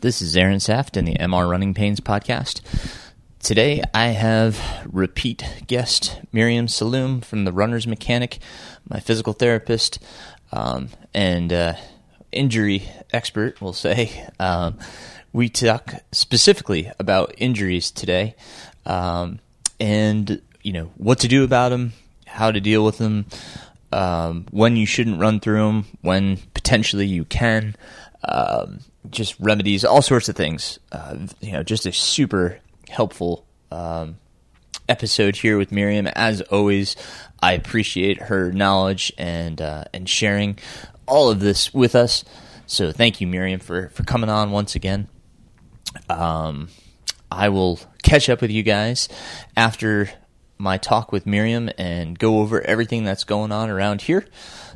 This is Aaron Saft in the MR Running Pains podcast. Today I have repeat guest Miriam Salloum from the Runner's Mechanic, my physical therapist um, and uh, injury expert, we'll say. Um, we talk specifically about injuries today um, and, you know, what to do about them, how to deal with them, um, when you shouldn't run through them, when potentially you can. Um, just remedies, all sorts of things. Uh, you know, just a super helpful um, episode here with Miriam. As always, I appreciate her knowledge and uh, and sharing all of this with us. So thank you, Miriam, for for coming on once again. Um, I will catch up with you guys after my talk with Miriam and go over everything that's going on around here.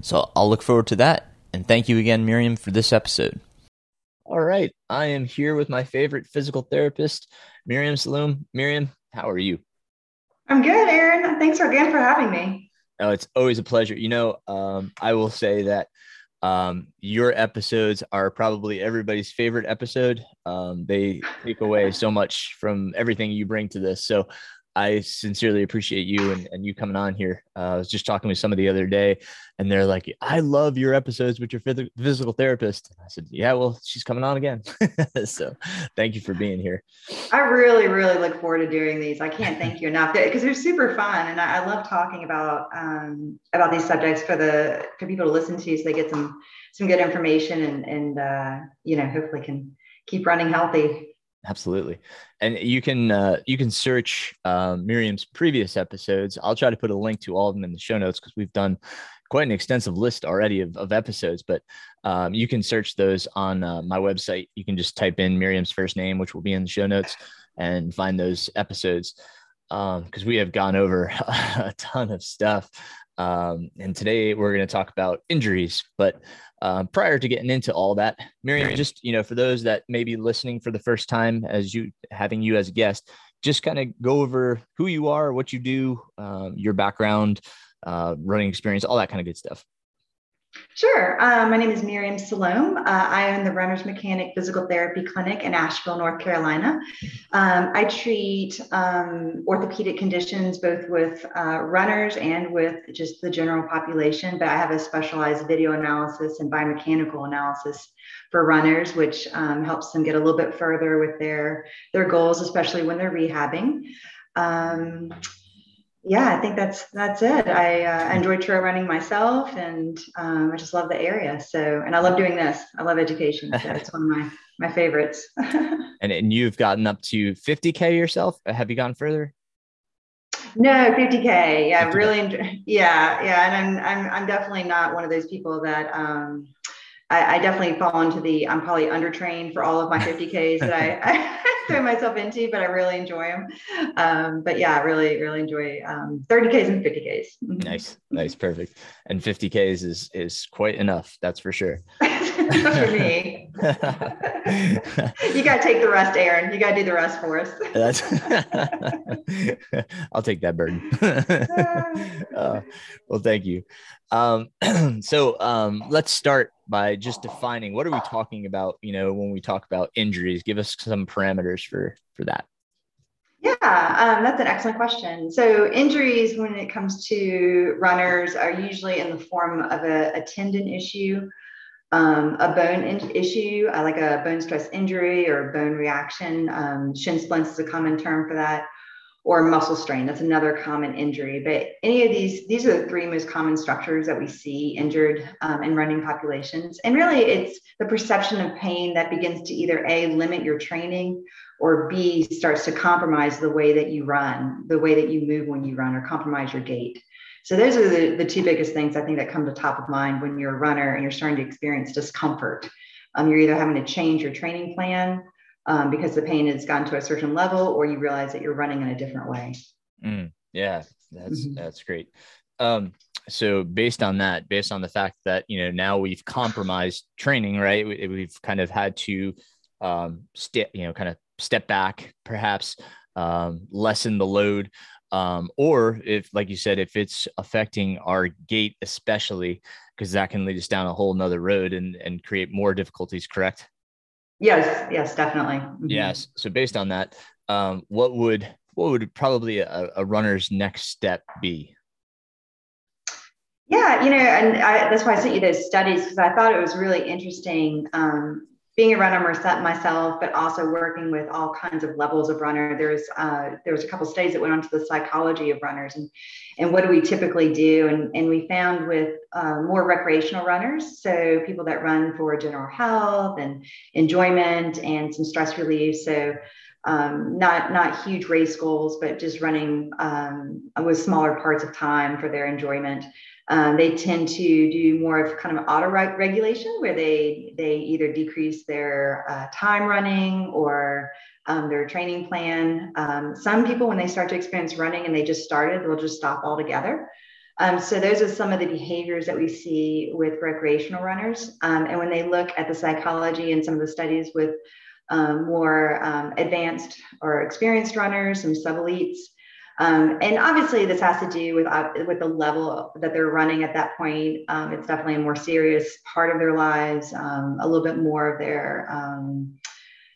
So I'll look forward to that. And thank you again, Miriam, for this episode. All right. I am here with my favorite physical therapist, Miriam Salloum. Miriam, how are you? I'm good, Aaron. Thanks again for having me. Oh, it's always a pleasure. You know, um, I will say that um, your episodes are probably everybody's favorite episode. Um, they take away so much from everything you bring to this. So I sincerely appreciate you and, and you coming on here. Uh, I was just talking with somebody the other day, and they're like, "I love your episodes with your phys- physical therapist." I said, "Yeah, well, she's coming on again." so, thank you for being here. I really, really look forward to doing these. I can't thank you enough because they're super fun, and I, I love talking about um, about these subjects for the for people to listen to, so they get some some good information and and uh, you know hopefully can keep running healthy. Absolutely, and you can uh, you can search uh, Miriam's previous episodes. I'll try to put a link to all of them in the show notes because we've done quite an extensive list already of, of episodes. But um, you can search those on uh, my website. You can just type in Miriam's first name, which will be in the show notes, and find those episodes because um, we have gone over a ton of stuff. Um, and today we're going to talk about injuries, but um, prior to getting into all that, Miriam, just you know, for those that may be listening for the first time, as you having you as a guest, just kind of go over who you are, what you do, um, your background, uh, running experience, all that kind of good stuff. Sure. Uh, my name is Miriam Salloum. Uh, I own the Runner's Mechanic Physical Therapy Clinic in Asheville, North Carolina. Um, I treat um, orthopedic conditions both with uh, runners and with just the general population, but I have a specialized video analysis and biomechanical analysis for runners, which um, helps them get a little bit further with their, their goals, especially when they're rehabbing. Um, yeah, I think that's that's it. I uh, enjoy trail running myself, and um, I just love the area. So, and I love doing this. I love education. So it's one of my my favorites. and and you've gotten up to 50k yourself. Have you gone further? No, 50k. Yeah, 50K. really. Enjoy, yeah, yeah, and I'm I'm I'm definitely not one of those people that um, I, I, definitely fall into the I'm probably undertrained for all of my 50Ks that I, I throw myself into, but I really enjoy them. Um, but yeah, I really, really enjoy um, 30Ks and 50Ks. Mm-hmm. Nice, nice, perfect. And 50Ks is is quite enough, that's for sure. for me. you got to take the rest, Aaron. You got to do the rest for us. That's I'll take that burden. Uh, well, thank you. Um, so um, let's start by just defining what are we talking about. You know, when we talk about injuries, give us some parameters for for that. Yeah, um, that's an excellent question. So, injuries when it comes to runners are usually in the form of a, a tendon issue um, a bone in- issue, uh, like a bone stress injury or bone reaction. Um, shin splints is a common term for that, or muscle strain. That's another common injury. But any of these, these are the three most common structures that we see injured um, in running populations. And really, it's the perception of pain that begins to either A, limit your training, or B, starts to compromise the way that you run, the way that you move when you run, or compromise your gait. So those are the, the two biggest things I think that come to top of mind when you're a runner and you're starting to experience discomfort. Um, you're either having to change your training plan um, because the pain has gotten to a certain level, or you realize that you're running in a different way. Mm, yeah, that's mm-hmm. that's great. Um, so based on that, based on the fact that you know now we've compromised training, right? We, we've kind of had to um, step, you know, kind of step back, perhaps um, lessen the load um, or if like you said if it's affecting our gait especially because that can lead us down a whole nother road and and create more difficulties correct Yes, yes, definitely. Mm-hmm. Yes. So based on that, um, what would what would probably a, a runner's next step be? Yeah, you know, and I, that's why I sent you those studies because I thought it was really interesting. Um, being a runner myself, but also working with all kinds of levels of runner. There's uh, there was a couple studies that went onto the psychology of runners and and what do we typically do? And and we found with uh, more recreational runners, so people that run for general health and enjoyment and some stress relief. So um, not not huge race goals, but just running um, with smaller parts of time for their enjoyment. Um, they tend to do more of kind of auto regulation where they they either decrease their uh, time running or um, their training plan. Um, some people, when they start to experience running and they just started, they'll just stop altogether. Um, so those are some of the behaviors that we see with recreational runners. Um, and when they look at the psychology and some of the studies with um, more um, advanced or experienced runners, some sub elites, um, and obviously, this has to do with uh, with the level that they're running at that point. Um, it's definitely a more serious part of their lives, um, a little bit more of their um,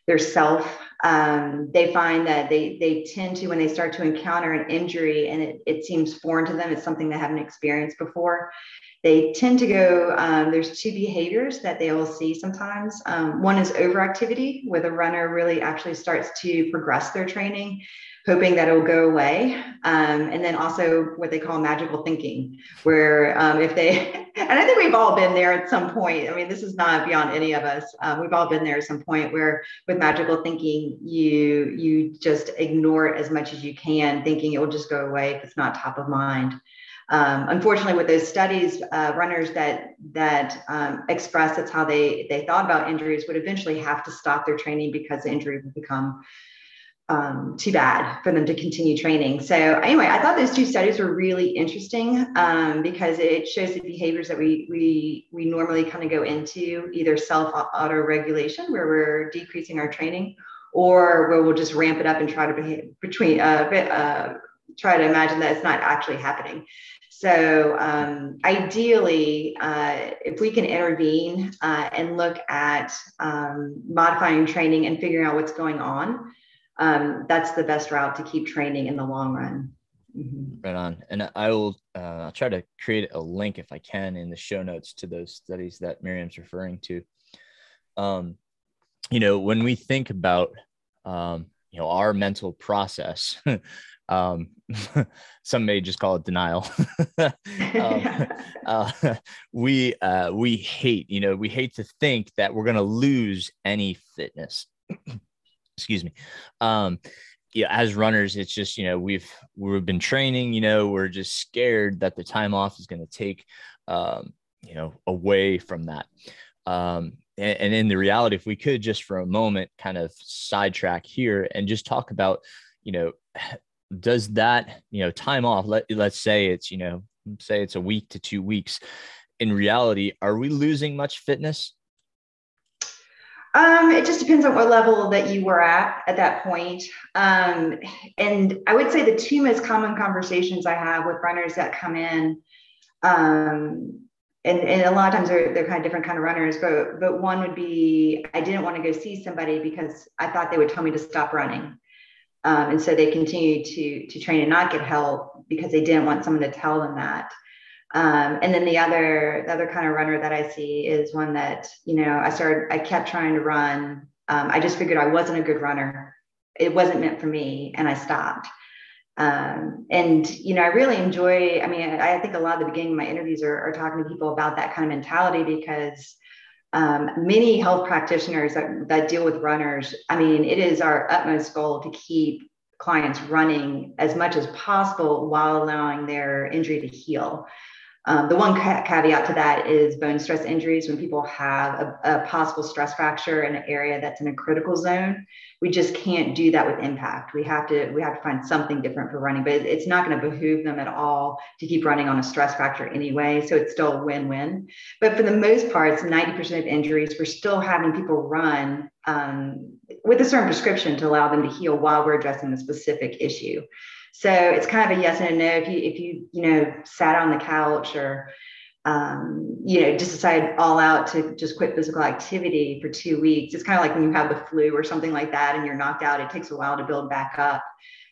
their self. Um, they find that they they tend to when they start to encounter an injury and it, it seems foreign to them, it's something they haven't experienced before. They tend to go. Um, there's two behaviors that they will see sometimes. one is overactivity, where the runner really actually starts to progress their training hoping that it will go away. Um, and then also what they call magical thinking, where um, if they, and I think we've all been there at some point. I mean, this is not beyond any of us. Um, we've all been there at some point where with magical thinking, you you just ignore it as much as you can, thinking it will just go away if it's not top of mind. Um, unfortunately, with those studies, uh, runners that that um, express that's how they they thought about injuries would eventually have to stop their training because the injury would become um, too bad for them to continue training. So anyway, I thought those two studies were really interesting um, because it shows the behaviors that we we we normally kind of go into either self auto regulation where we're decreasing our training, or where we'll just ramp it up and try to behave between uh, uh, try to imagine that it's not actually happening. So um, ideally, uh, if we can intervene uh, and look at um, modifying training and figuring out what's going on, um, that's the best route to keep training in the long run. Mm-hmm. Right on. And I will uh, I'll try to create a link if I can in the show notes to those studies that Miriam's referring to. Um, you know, when we think about um, you know our mental process, um, some may just call it denial. um, uh, we uh, we hate, you know, we hate to think that we're going to lose any fitness excuse me. Um yeah as runners it's just you know we've we've been training you know we're just scared that the time off is going to take um you know away from that. Um and, and in the reality if we could just for a moment kind of sidetrack here and just talk about you know does that you know time off let, let's say it's you know say it's a week to two weeks in reality are we losing much fitness um, it just depends on what level that you were at at that point. Um, and I would say the two most common conversations I have with runners that come in, um, and, and a lot of times they're, they're kind of different kind of runners, but but one would be I didn't want to go see somebody because I thought they would tell me to stop running. Um, and so they continued to to train and not get help because they didn't want someone to tell them that. Um, and then the other the other kind of runner that I see is one that you know I started I kept trying to run. Um, I just figured I wasn't a good runner. It wasn't meant for me, and I stopped. Um, and you know I really enjoy. I mean, I, I think a lot of the beginning of my interviews are, are talking to people about that kind of mentality because um, many health practitioners that, that deal with runners. I mean, it is our utmost goal to keep clients running as much as possible while allowing their injury to heal. Um, the one ca- caveat to that is bone stress injuries. When people have a, a, possible stress fracture in an area that's in a critical zone, we just can't do that with impact. We have to we have to find something different for running, but it's not going to behoove them at all to keep running on a stress fracture anyway. So it's still a win-win. But for the most part, it's 90% of injuries. We're still having people run um, with a certain prescription to allow them to heal while we're addressing the specific issue. So it's kind of a yes and a no. If you if you you know sat on the couch or um, you know, just decided all out to just quit physical activity for two weeks. It's kind of like when you have the flu or something like that and you're knocked out, it takes a while to build back up.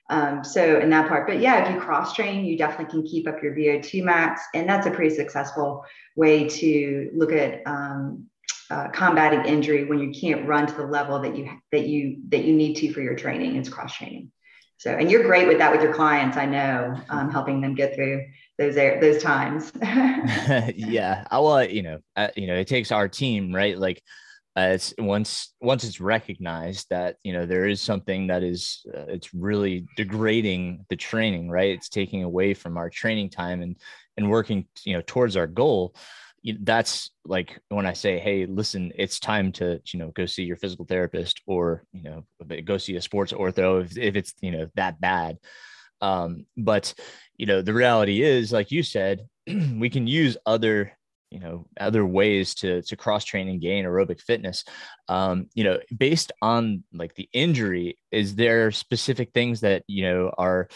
Um, so in that part, but yeah, if you cross train, you definitely can keep up your VO2 max, and that's a pretty successful way to look at um, uh, combating injury when you can't run to the level that you that you that you need to for your training. It's cross training. So, and you're great with that with your clients. I know, um, helping them get through those those times. yeah, I well, you know, you know, it takes our team, right? Like, uh, it's once once it's recognized that you know there is something that is uh, it's really degrading the training, right? It's taking away from our training time and and working, you know, towards our goal that's like when I say, hey, listen, it's time to you know go see your physical therapist or you know go see a sports ortho if, if it's you know that bad. Um, but you know the reality is, like you said, we can use other you know other ways to to cross train and gain aerobic fitness um you know based on like the injury is there specific things that you know are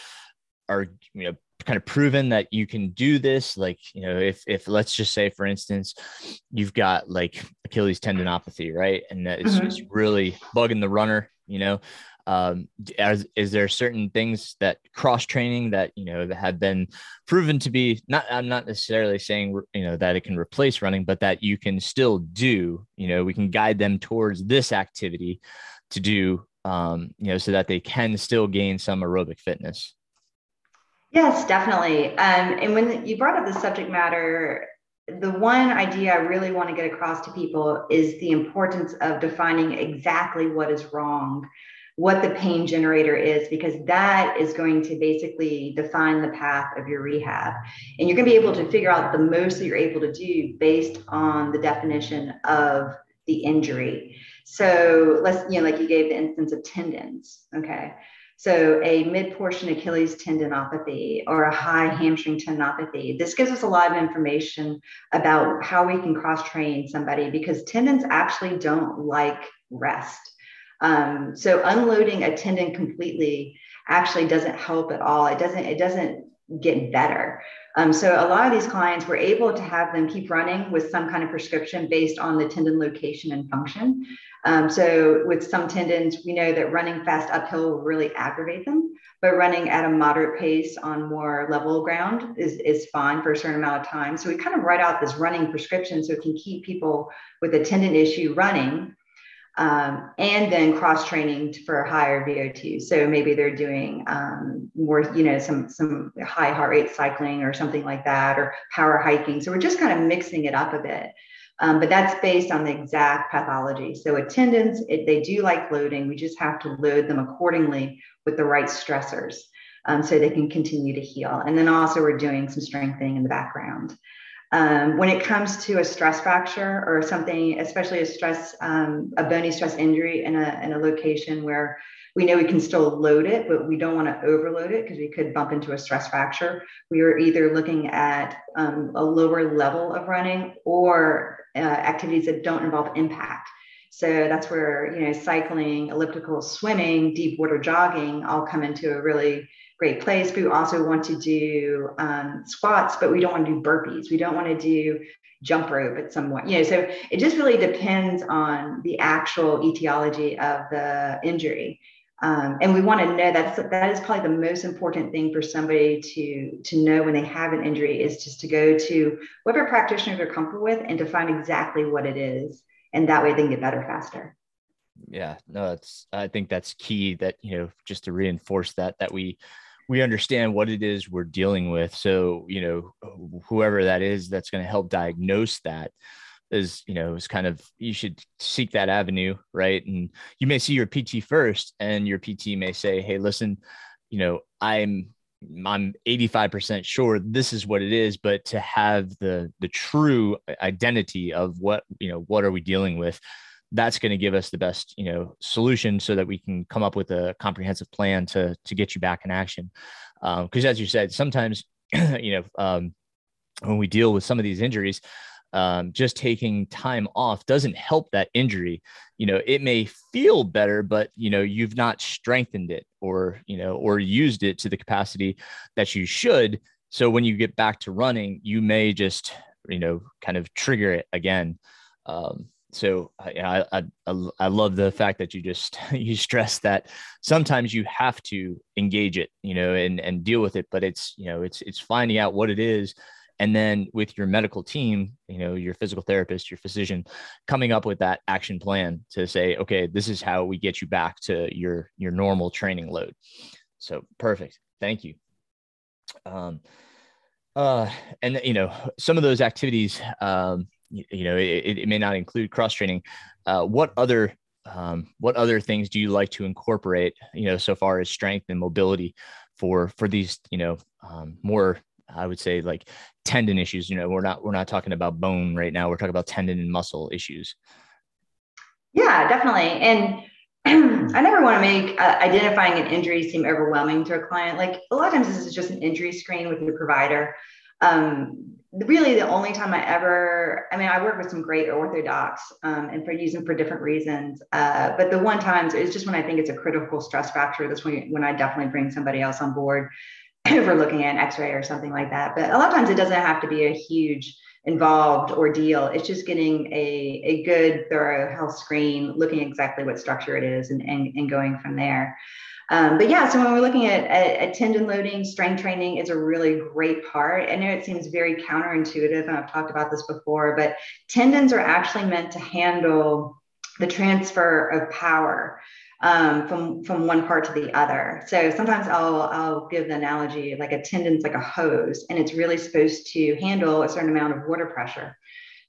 are you know kind of proven that you can do this like you know if if let's just say for instance you've got like achilles tendinopathy right? And it's mm-hmm. just really bugging the runner you know? Um as, is there certain things that cross training that you know that have been proven to be not i'm not necessarily saying you know that it can replace running but that you can still do you know we can guide them towards this activity to do um you know so that they can still gain some aerobic fitness Yes, definitely. Um, and when you brought up the subject matter, the one idea I really want to get across to people is the importance of defining exactly what is wrong, what the pain generator is, because that is going to basically define the path of your rehab. And you're going to be able to figure out the most that you're able to do based on the definition of the injury. So let's, you know, like you gave the instance of tendons. Okay. So, a mid portion Achilles tendinopathy or a high hamstring tendinopathy. This gives us a lot of information about how we can cross train somebody because tendons actually don't like rest. Um, so, unloading a tendon completely actually doesn't help at all. It doesn't. It doesn't get better. Um, so a lot of these clients were able to have them keep running with some kind of prescription based on the tendon location and function. Um, so with some tendons, we know that running fast uphill will really aggravate them, but running at a moderate pace on more level ground is, is fine for a certain amount of time. So we kind of write out this running prescription so it can keep people with a tendon issue running um, and then cross training for higher VO2. So maybe they're doing um, more, you know, some some high heart rate cycling or something like that, or power hiking. So we're just kind of mixing it up a bit. Um, but that's based on the exact pathology. So attendants, it, they do like loading. We just have to load them accordingly with the right stressors um, so they can continue to heal. And then also we're doing some strengthening in the background. Um, when it comes to a stress fracture or something, especially a stress, um, a bony stress injury in a, in a location where we know we can still load it, but we don't want to overload it because we could bump into a stress fracture. We are either looking at um, a lower level of running or uh, activities that don't involve impact. So that's where you know cycling, elliptical, swimming, deep water jogging all come into a really great place. We also want to do um, squats, but we don't want to do burpees. We don't want to do jump rope at some point. You know, so it just really depends on the actual etiology of the injury. Um, and we want to know that's that is probably the most important thing for somebody to to know when they have an injury is just to go to whatever practitioner they're comfortable with and to find exactly what it is, and that way they can get better faster yeah no that's i think that's key that you know just to reinforce that that we we understand what it is we're dealing with. So, you know, whoever that is that's going to help diagnose that is, you know, is kind of, you should seek that avenue, right? And you may see your PT first, and your PT may say, hey, listen, you know, I'm, I'm 85% sure this is what it is, but to have the the true identity of what, you know, what are we dealing with? That's going to give us the best you know solution so that we can come up with a comprehensive plan to to get you back in action. Because um, as you said sometimes you know um, when we deal with some of these injuries um, just taking time off doesn't help that injury. You know it may feel better but you know you've not strengthened it or you know or used it to the capacity that you should. So when you get back to running you may just you know kind of trigger it again. Um, so I, I, I I love the fact that you just you stress that sometimes you have to engage it, you know, and and deal with it. But it's you know it's it's finding out what it is, and then with your medical team, you know, your physical therapist, your physician, coming up with that action plan to say, okay, this is how we get you back to your your normal training load. So perfect, thank you. Um, uh, and you know some of those activities um you, know it, it, may not include cross training uh, what other um, what other things do you like to incorporate you know so far as strength and mobility for for these you know um, more i would say like tendon issues? You know we're not we're not talking about bone right now. We're talking about tendon and muscle issues. Yeah definitely. And I never want to make uh, identifying an injury seem overwhelming to a client. Like a lot of times, this is just an injury screen with your provider. Um, really the only time I ever, I mean, I work with some great orthodox um, and for using for different reasons. Uh, but the one times is just when I think it's a critical stress fracture. That's when, when I definitely bring somebody else on board if we're looking at an x-ray or something like that. But a lot of times it doesn't have to be a huge involved ordeal. It's just getting a, a good thorough health screen, looking exactly what structure it is and, and, and going from there. Um, but yeah, so when we're looking at, at, at, tendon loading, strength training is a really great part. I know it seems very counterintuitive, and I've talked about this before, but tendons are actually meant to handle the transfer of power um, from from one part to the other. So sometimes I'll I'll give the analogy like a tendon's like a hose, and it's really supposed to handle a certain amount of water pressure.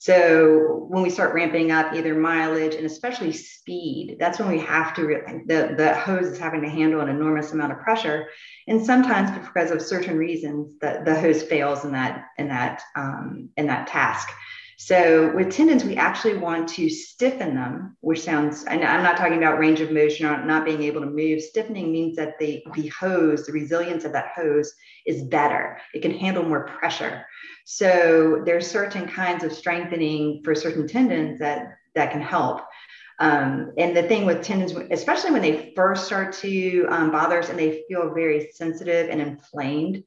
So when we start ramping up either mileage and especially speed, that's when we have to, the, the hose is having to handle an enormous amount of pressure. And sometimes because of certain reasons, that the hose fails in that, in that, um, in that task. So with tendons, we actually want to stiffen them, which sounds, and I'm not talking about range of motion or not being able to move. Stiffening means that the, the hose, the resilience of that hose is better. It can handle more pressure. So there's certain kinds of strengthening for certain tendons that that can help. Um, and the thing with tendons, especially when they first start to um, bother us and they feel very sensitive and inflamed,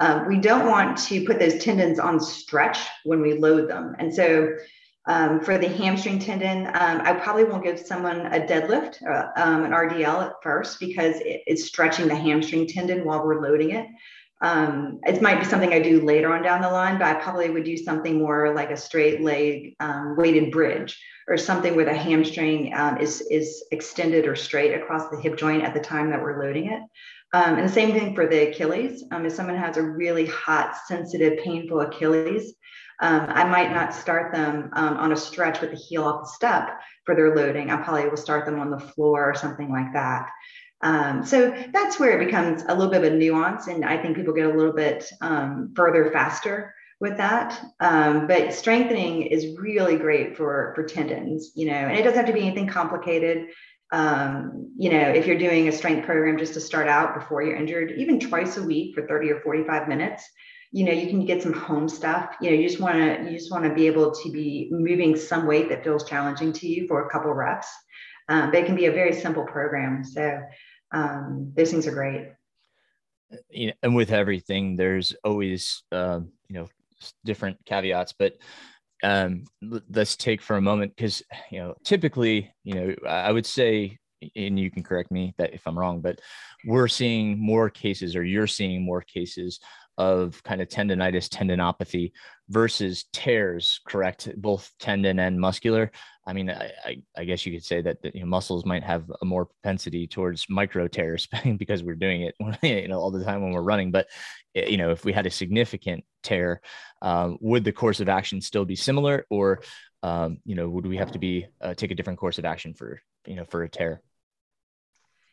um, we don't want to put those tendons on stretch when we load them. And so um, for the hamstring tendon, um, I probably won't give someone a deadlift, uh, um, an RDL at first, because it, it's stretching the hamstring tendon while we're loading it. Um, it might be something I do later on down the line, but I probably would do something more like a straight leg um, weighted bridge or something where the hamstring um, is, is extended or straight across the hip joint at the time that we're loading it. Um, and the same thing for the Achilles. Um, if someone has a really hot, sensitive, painful Achilles, um, I might not start them on a stretch with the heel off the step for their loading. I probably will start them on the floor or something like that. Um, so that's where it becomes a little bit of a nuance, and I think people get a little bit um, further faster with that. Um, but strengthening is really great for for tendons, you know, and it doesn't have to be anything complicated. Um, you know, if you're doing a strength program just to start out before you're injured, even twice a week for 30 or 45 minutes, you know, you can get some home stuff. You know, you just want to you just want to be able to be moving some weight that feels challenging to you for a couple reps. Um, it can be a very simple program. So um, those things are great. You know, and with everything, there's always uh, you know different caveats, but um, let's take for a moment because you know typically you know I would say and you can correct me that if I'm wrong, but we're seeing more cases, or you're seeing more cases of kind of tendonitis, tendinopathy versus tears, correct? Both tendon and muscular. I mean, I, I, I guess you could say that, you know, muscles might have a more propensity towards micro tears because we're doing it, you know, all the time when we're running. But eh, you know, if we had a significant tear, um, would the course of action still be similar, or um, you know, would we have to be uh, take a different course of action for you know for a tear?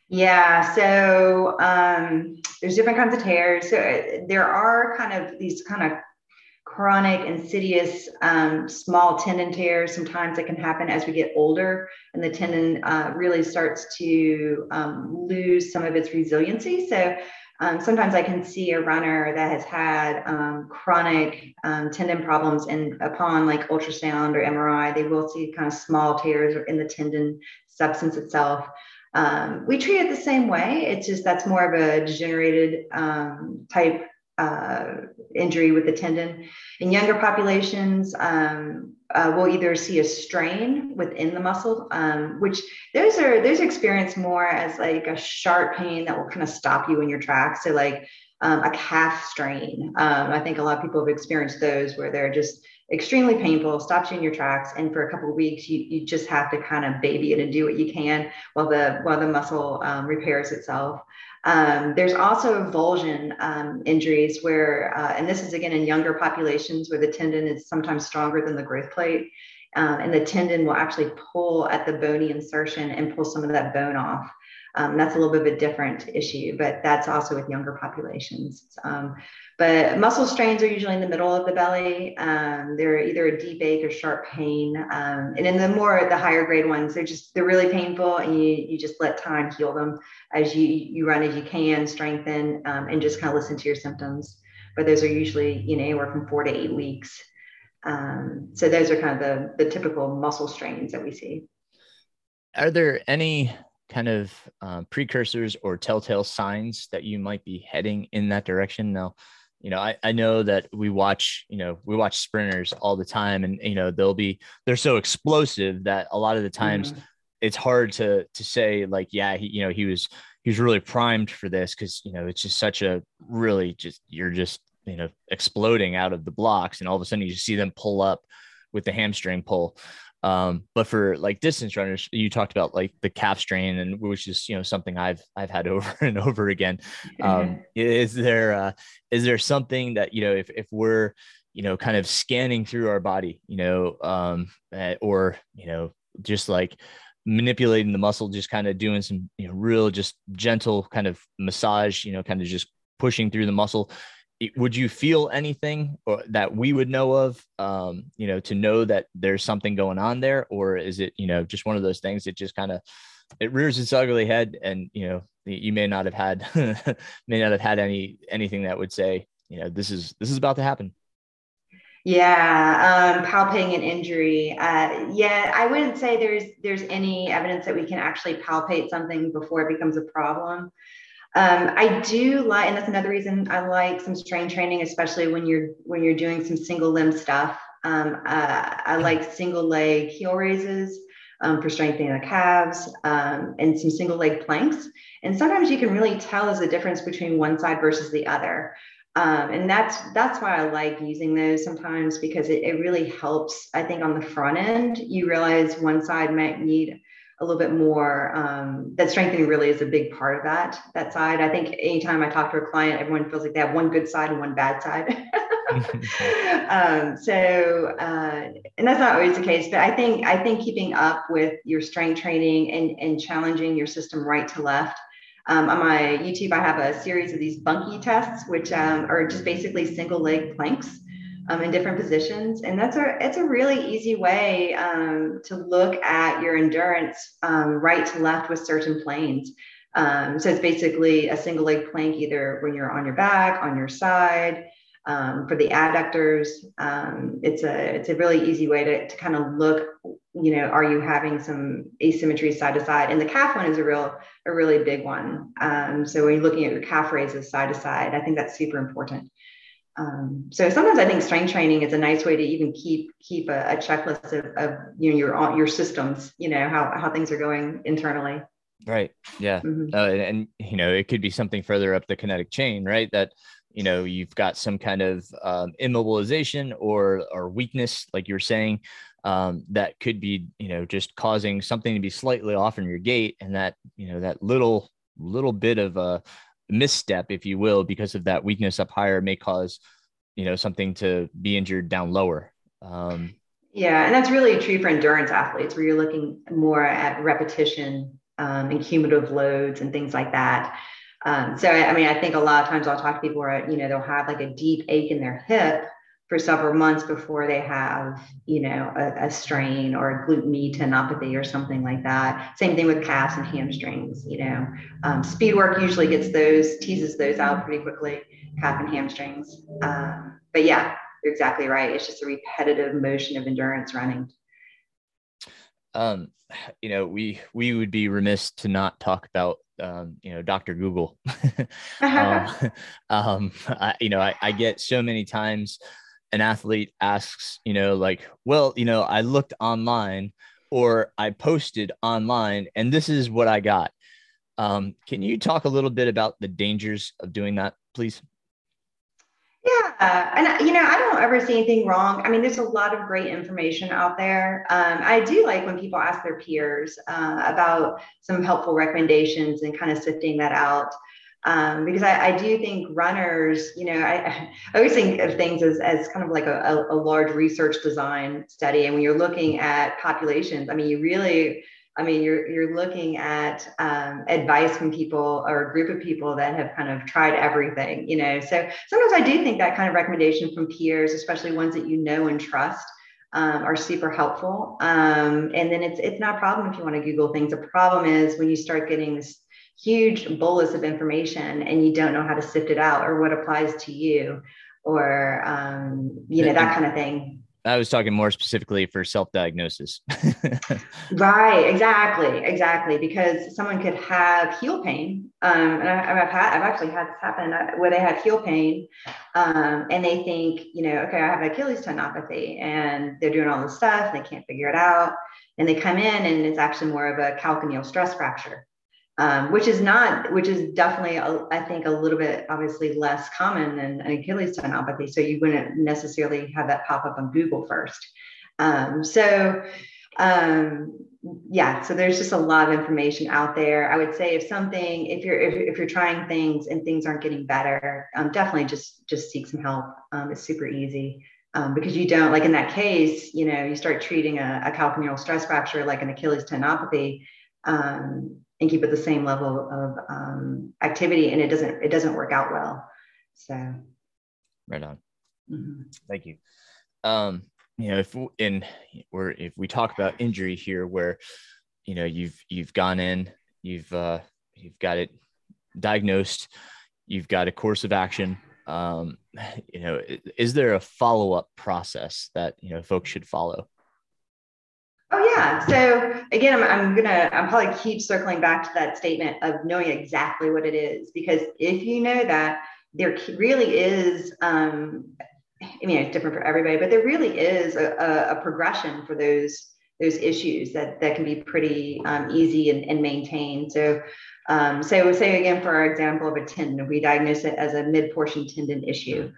Yeah, so um, there's different kinds of tears. So uh, there are kind of these kind of chronic, insidious, um, small tendon tears. Sometimes that can happen as we get older, and the tendon uh, really starts to um, lose some of its resiliency. So um, sometimes I can see a runner that has had um, chronic um, tendon problems, and upon like ultrasound or MRI, they will see kind of small tears in the tendon substance itself. Um, we treat it the same way. It's just that's more of a degenerated um, type uh, injury with the tendon. In younger populations, um, uh, we'll either see a strain within the muscle, um, which those are those experienced more as like a sharp pain that will kind of stop you in your tracks. So like um, a calf strain. Um, I think a lot of people have experienced those where they're just extremely painful, stops you in your tracks, and for a couple weeks you you just have to kind of baby it and do what you can while the while the muscle um, repairs itself. Um, there's also avulsion um, injuries where, uh, and this is again in younger populations where the tendon is sometimes stronger than the growth plate. Um, and the tendon will actually pull at the bony insertion and pull some of that bone off. Um, that's a little bit of a different issue, but that's also with younger populations. Um, but muscle strains are usually in the middle of the belly. Um, they're either a deep ache or sharp pain. Um, and in the more the higher grade ones, they're just they're really painful, and you you just let time heal them as you you run as you can, strengthen, um, and just kind of listen to your symptoms. But those are usually you know anywhere from four to eight weeks. Um, so those are kind of the the typical muscle strains that we see. Are there any kind of uh, precursors or telltale signs that you might be heading in that direction? Now, you know, I, I know that we watch, you know, we watch sprinters all the time and, you know, they'll be, they're so explosive that a lot of the times mm-hmm. it's hard to, to say like, yeah, he, you know, he was, he was really primed for this. Cause, you know, it's just such a really just, you're just, you know, exploding out of the blocks and all of a sudden you just see them pull up with the hamstring pull. Um, but for like distance runners, you talked about like the calf strain, and which is you know something I've I've had over and over again. Um, is there uh, is there something that you know if if we're you know kind of scanning through our body, you know, um, eh, or you know just like manipulating the muscle, just kind of doing some you know real just gentle kind of massage, you know, kind of just pushing through the muscle would you feel anything or, that we would know of um, you know to know that there's something going on there? Or is it you know just one of those things that just kind of it rears its ugly head and you know you may not have had may not have had any anything that would say you know this is this is about to happen. Yeah um palpating an injury. Uh yeah i wouldn't say there's there's any evidence that we can actually palpate something before it becomes a problem um, I do like, and that's another reason I like some strain training, especially when you're when you're doing some single limb stuff. Um, uh, I like single leg heel raises um, for strengthening the calves um, and some single leg planks. And sometimes you can really tell as a difference between one side versus the other. Um, and that's that's why I like using those sometimes because it, it really helps. I think on the front end, you realize one side might need a little bit more um, that strengthening really is a big part of that that side. I think anytime i talk to a client everyone feels like they have one good side and one bad side. Um, so uh, and that's not always the case but i think i think keeping up with your strength training and and challenging your system right to left um, on my youtube i have a series of these bunkie tests which um, are just basically single leg planks um, in different positions. And that's a it's a really easy way um, to look at your endurance um, right to left with certain planes. Um, so it's basically a single leg plank either when you're on your back, on your side. Um, for the adductors, um, it's a it's a really easy way to, to kind of look. You know, are you having some asymmetry side to side? And the calf one is a real a really big one. so when you're looking at your calf raises side to side, I think that's super important. Um, so sometimes I think strength training is a nice way to even keep keep a, a checklist of, of, you know your your systems, you know how how things are going internally. Right. Yeah. Mm-hmm. Uh, and, and, you know it could be something further up the kinetic chain, right? That you know you've got some kind of um, immobilization or or weakness, like you're saying, um, that could be you know just causing something to be slightly off in your gait, and that you know that little little bit of a misstep, if you will, because of that weakness up higher may cause, you know, something to be injured down lower. Um, yeah, and that's really true for endurance athletes, where you're looking more at repetition um, and cumulative loads and things like that. Um, so, I mean, I think a lot of times I'll talk to people where, you know, they'll have like a deep ache in their hip for several months before they have, you know, a, a, strain or a glute med or something like that. Same thing with calves and hamstrings. You know, um, speed work usually gets those teases those out pretty quickly, calf and hamstrings. Um, but yeah, you're exactly right. It's just a repetitive motion of endurance running. Um, you know, we we would be remiss to not talk about um, you know, Dr. Google. um, um, I, you know, I, I get so many times an athlete asks, you know, like, well, you know, I looked online or I posted online and this is what I got. Um, can you talk a little bit about the dangers of doing that, please? Yeah, and you know, I don't ever see anything wrong. I mean, there's a lot of great information out there. Um, I do like when people ask their peers uh, about some helpful recommendations and kind of sifting that out. Um, because I, I, do think runners, you know, I, I, always think of things as, as kind of like a, a, large research design study. And when you're looking at populations, I mean, you really I mean, you're you're looking at um, advice from people or a group of people that have kind of tried everything, you know. So sometimes I do think that kind of recommendation from peers, especially ones that you know and trust, um, are super helpful. Um, and then it's it's not a problem if you want to Google things. A problem is when you start getting this huge bolus of information and you don't know how to sift it out or what applies to you, or um, you know that kind of thing. I was talking more specifically for self-diagnosis. right, exactly, exactly. Because someone could have heel pain, um, and I, have had, I've actually had this happen uh, where they have heel pain, um, and they think, you know, okay, I have Achilles tendinopathy, and they're doing all this stuff, and they can't figure it out, and they come in, and it's actually more of a calcaneal stress fracture um, which is not, which is definitely, a, I think, a little bit obviously less common than an Achilles tendinopathy. So you wouldn't necessarily have that pop up on Google first. Um, so, um, yeah, so there's just a lot of information out there. I would say if something, if you're if, if you're trying things and things aren't getting better, um, definitely just just seek some help. Um, it's super easy. Um, because you don't like in that case, you know, you start treating a, a calcaneal stress fracture like an Achilles tendinopathy, um, and keep it the same level of um, activity and it doesn't it doesn't work out well. So. Right on. Mm-hmm. thank you. Um you know if in or if we talk about injury here where you know you've you've gone in you've uh you've got it diagnosed you've got a course of action um you know is there a follow-up process that you know folks should follow Oh yeah. So again, I'm, I'm gonna I'm probably keep circling back to that statement of knowing exactly what it is because if you know that there really is um, I mean it's different for everybody, but there really is a, a, a progression for those those issues that that can be pretty um, easy and, and maintained. So um, so say again for our example of a tendon, we diagnose it as a mid portion tendon issue.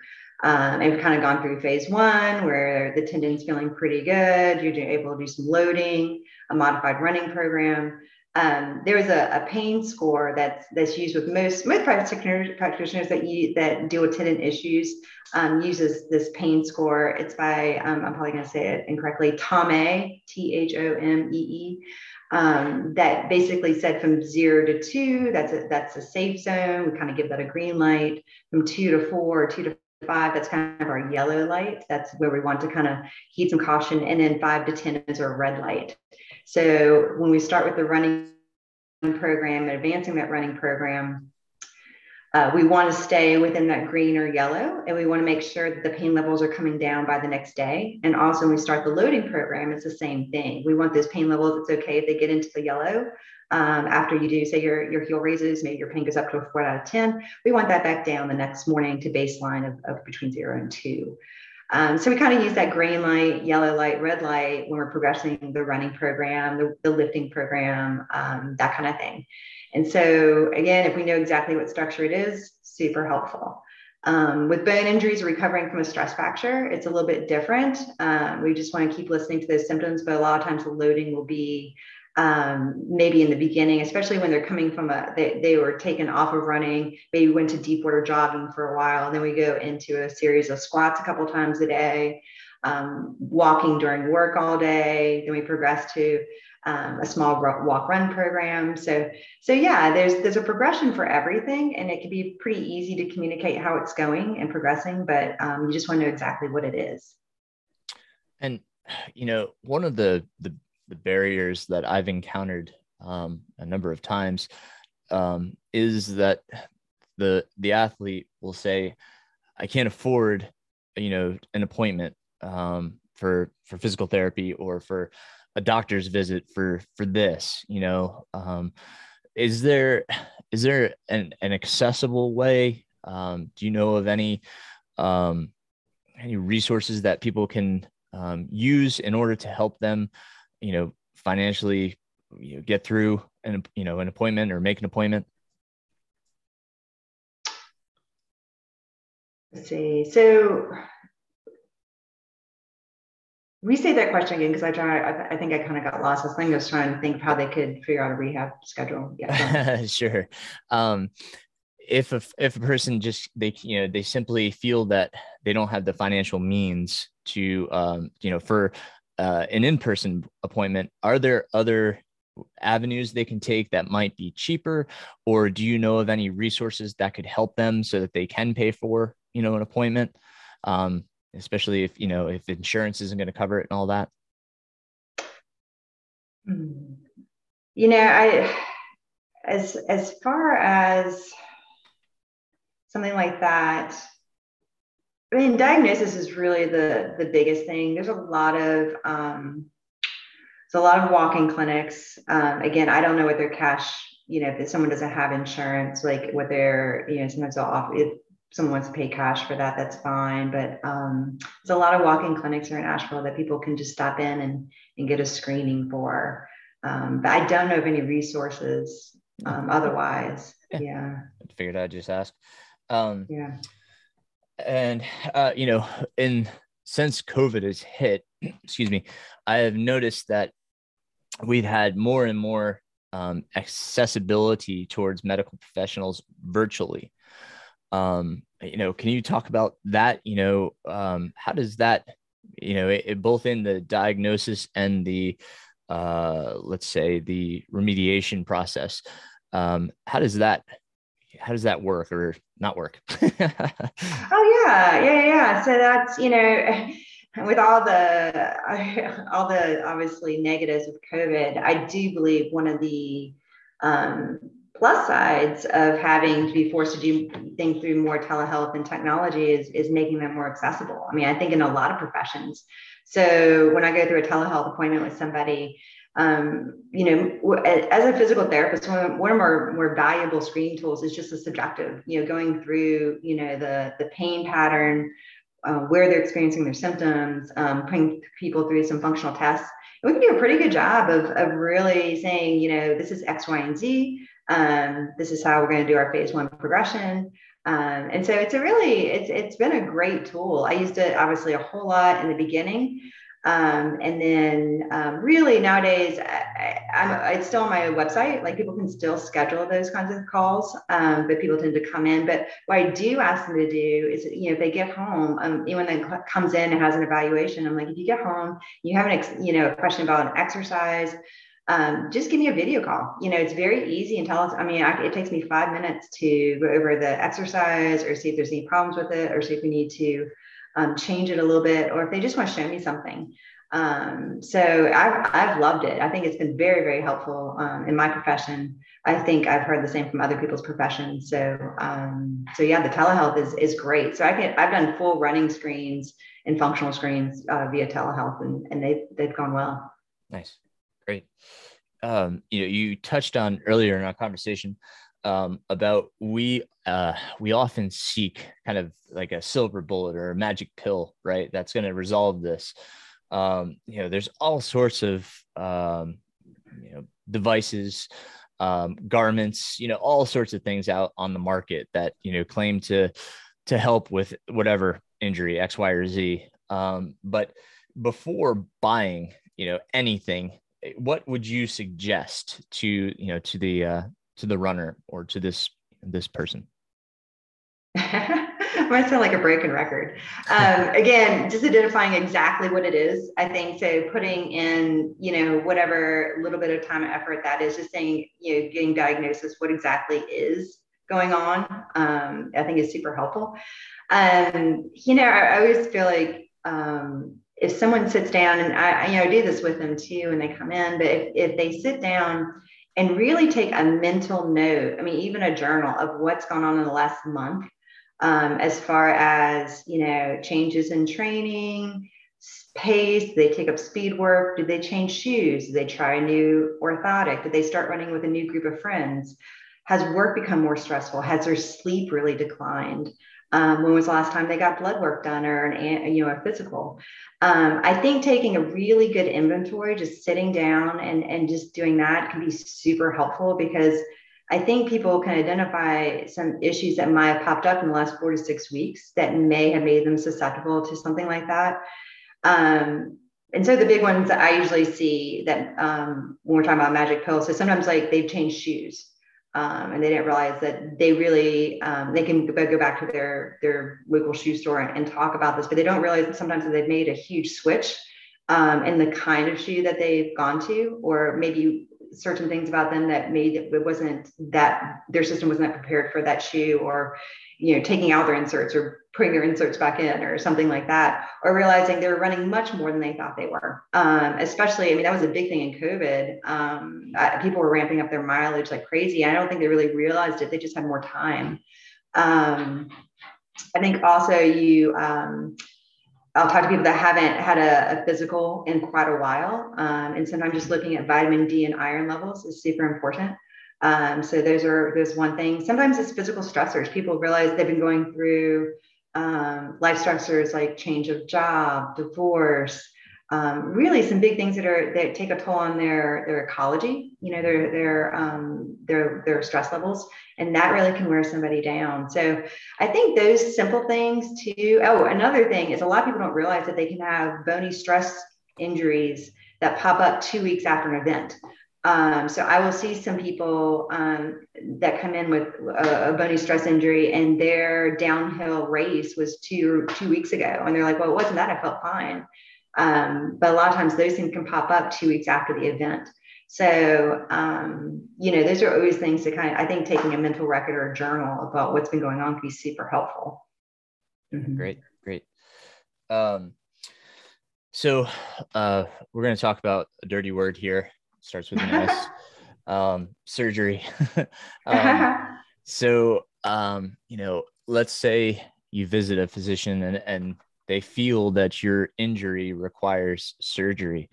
Um, and we've kind of gone through phase one where the tendon's feeling pretty good. You're able to do some loading, a modified running program. Um, there's a, a, pain score that's that's used with most most practitioners practitioners that you that deal with tendon issues um, uses this pain score. It's by um, I'm probably going to say it incorrectly. Thomee T H O M E E. Um, that basically said from zero to two, that's a, that's a safe zone. We kind of give that a green light. From two to four, two to five, that's kind of our yellow light. That's where we want to kind of heed some caution. And then five to 10 is our red light. So when we start with the running program and advancing that running program, uh, we want to stay within that green or yellow, and we want to make sure that the pain levels are coming down by the next day. And also, when we start the loading program, it's the same thing. We want those pain levels. It's okay if they get into the yellow, um, after you do say your, your heel raises, maybe your pain goes up to a four out of 10. We want that back down the next morning to baseline of, of between zero and two. Um, so we kind of use that green light, yellow light, red light when we're progressing the running program, the, the lifting program, um, that kind of thing. And so again, if we know exactly what structure it is, super helpful. Um, with bone injuries recovering from a stress fracture, it's a little bit different. Um, we just want to keep listening to those symptoms, but a lot of times the loading will be um, maybe in the beginning, especially when they're coming from a, they, they were taken off of running, maybe went to deep water jogging for a while. And then we go into a series of squats a couple times a day, um, walking during work all day. Then we progress to um, a small walk run program. So, so yeah, there's, there's a progression for everything and it can be pretty easy to communicate how it's going and progressing, but um, you just want to know exactly what it is. And, you know, one of the, the the barriers that I've encountered um, a number of times um, is that the the athlete will say, "I can't afford, you know, an appointment um, for for physical therapy or for a doctor's visit for for this," you know. Um, is there is there an, an accessible way? Um, do you know of any um, any resources that people can um, use in order to help them, you know, financially, you know, get through an you know an appointment or make an appointment? Let's see. So restate that question again because I try. I, think I kind of got lost. I think was trying to think of how they could figure out a rehab schedule. Yeah, sure. Um, if a, if a person just they you know they simply feel that they don't have the financial means to um, you know for uh, an in-person appointment, are there other avenues they can take that might be cheaper, or do you know of any resources that could help them so that they can pay for you know an appointment? Um, especially if you know if insurance isn't going to cover it and all that? Hmm. you know i as as far as something like that i mean diagnosis is really the the biggest thing. There's a lot of um there's a lot of walk-in clinics. Um, again i don't know what their cash you know if someone doesn't have insurance like what their you know sometimes they'll offer it, someone wants to pay cash for that, that's fine. But um, there's a lot of walk-in clinics here in Asheville that people can just stop in and, and get a screening for. Um, but I don't know of any resources um, otherwise. Yeah. yeah. I figured I'd just ask. Um, yeah. And, uh, you know, in since COVID has hit, excuse me, I have noticed that we've had more and more um, accessibility towards medical professionals virtually um you know can you talk about that? You know um how does that you know it, it, both in the diagnosis and the uh let's say the remediation process um how does that how does that work or not work? Oh yeah. Yeah yeah. So that's you know with all the all the obviously negatives of covid i do believe one of the um plus sides of having to be forced to do things through more telehealth and technology is, is making them more accessible. I mean, I think in a lot of professions. So when I go through a telehealth appointment with somebody, um, you know, as a physical therapist, one of, one of our more valuable screening tools is just the subjective, you know, going through, you know, the, the pain pattern, uh, where they're experiencing their symptoms, um, putting people through some functional tests. And we can do a pretty good job of, of really saying, you know, this is X, Y, and Z. Um, this is how we're going to do our phase one progression. Um, and so it's a really, it's, it's been a great tool. I used it obviously a whole lot in the beginning. Um, and then um, really nowadays, I, I, it's still on my website. Like people can still schedule those kinds of calls, um, but people tend to come in. But what I do ask them to do is, you know, if they get home, um, anyone that comes in and has an evaluation, I'm like, if you get home, you have an, ex, you know, a question about an exercise, um, just give me a video call. You know, it's very easy and tell us. I mean, I, it takes me five minutes to go over the exercise or see if there's any problems with it or see if we need to um, change it a little bit or if they just want to show me something. Um, so I've, I've loved it. I think it's been very, very helpful um, in my profession. I think I've heard the same from other people's professions. So, um, so yeah, the telehealth is, is great. So I can, I've done full running screens and functional screens uh, via telehealth and, and they've, they've gone well. Nice. Great. Um, you know, you touched on earlier in our conversation um, about we uh, we often seek kind of like a silver bullet or a magic pill, right? That's going to resolve this. Um, you know, there's all sorts of um, you know devices, um, garments, you know, all sorts of things out on the market that you know claim to to help with whatever injury X, Y, or Z. Um, but before buying, you know, anything what would you suggest to you know to the uh, to the runner or to this this person? might sound like a broken record. Um, again, just identifying exactly what it is. I think so. Putting in, you know, whatever little bit of time and effort that is, just saying, you know, getting diagnosis, what exactly is going on. Um, I think is super helpful. Um, you know, I, I always feel like um, if someone sits down and I, you know, I do this with them too when they come in, but if, if they sit down and really take a mental note, I mean, even a journal of what's gone on in the last month, um, as far as, you know, changes in training, pace? They take up speed work? Did they change shoes? Did they try a new orthotic? Did they start running with a new group of friends? Has work become more stressful? Has their sleep really declined? Um, when was the last time they got blood work done or an you know a physical? Um, I think taking a really good inventory, just sitting down and and just doing that can be super helpful because I think people can identify some issues that might have popped up in the last four to six weeks that may have made them susceptible to something like that. Um, and so the big ones that I usually see that um, when we're talking about magic pills, so sometimes like they've changed shoes um, and they didn't realize that they really um, they can go back to their their local shoe store and, and, talk about this, but they don't realize that sometimes that they've made a huge switch um, in the kind of shoe that they've gone to, or maybe certain things about them that made it, it wasn't that their system wasn't prepared for that shoe or you know taking out their inserts or putting their inserts back in or something like that or realizing they were running much more than they thought they were um, especially i mean that was a big thing in covid um, people were ramping up their mileage like crazy i don't think they really realized it they just had more time um, i think also you um, I'll talk to people that haven't had a, a physical in quite a while. Um, and sometimes just looking at vitamin D and iron levels is super important. Um, so those are there's one thing. Sometimes it's physical stressors. People realize they've been going through um, life stressors like change of job, divorce, um, really some big things that are that take a toll on their their ecology. You know their their um, their their stress levels, and that really can wear somebody down. So I think those simple things too. Oh, another thing is a lot of people don't realize that they can have bony stress injuries that pop up two weeks after an event. Um, so I will see some people um, that come in with a, a, bony stress injury, and their downhill race was two two weeks ago, and they're like, "Well, it wasn't that. I felt fine." Um, but a lot of times, those things can pop up two weeks after the event. So, um, you know, those are always things to kind of, I think taking a mental record or a journal about what's been going on can be super helpful. Mm-hmm. Great, great. Um, so, uh, we're going to talk about a dirty word here. Starts with an S. um, surgery. um, so, um, you know, let's say you visit a physician and, and they feel that your injury requires surgery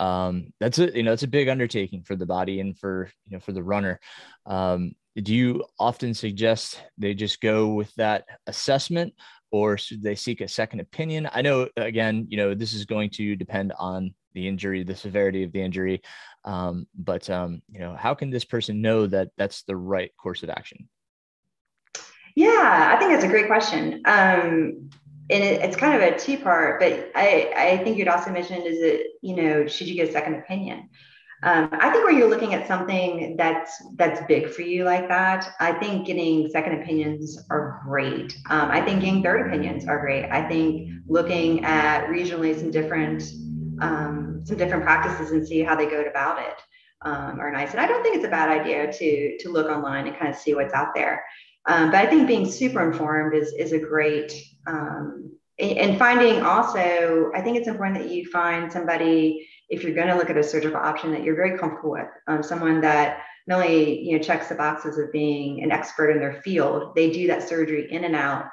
um, that's a you know it's a big undertaking for the body and for you know for the runner. Um, do you often suggest they just go with that assessment, or should they seek a second opinion? I know again, you know this is going to depend on the injury, the severity of the injury, um, but um, you know how can this person know that that's the right course of action? Yeah, I think that's a great question. Um, and it, it's kind of a two part, but I, I think you'd also mentioned is it, you know, should you get a second opinion? Um, I think where you're looking at something that's that's big for you like that, I think getting second opinions are great. Um, I think getting third opinions are great. I think looking at regionally some different um, some different practices and see how they go about it um, are nice. And I don't think it's a bad idea to to look online and kind of see what's out there. Um, but I think being super informed is is a great um, and finding also, I think it's important that you find somebody if you're going to look at a surgical option that you're very comfortable with, um, someone that not only you know checks the boxes of being an expert in their field, they do that surgery in and out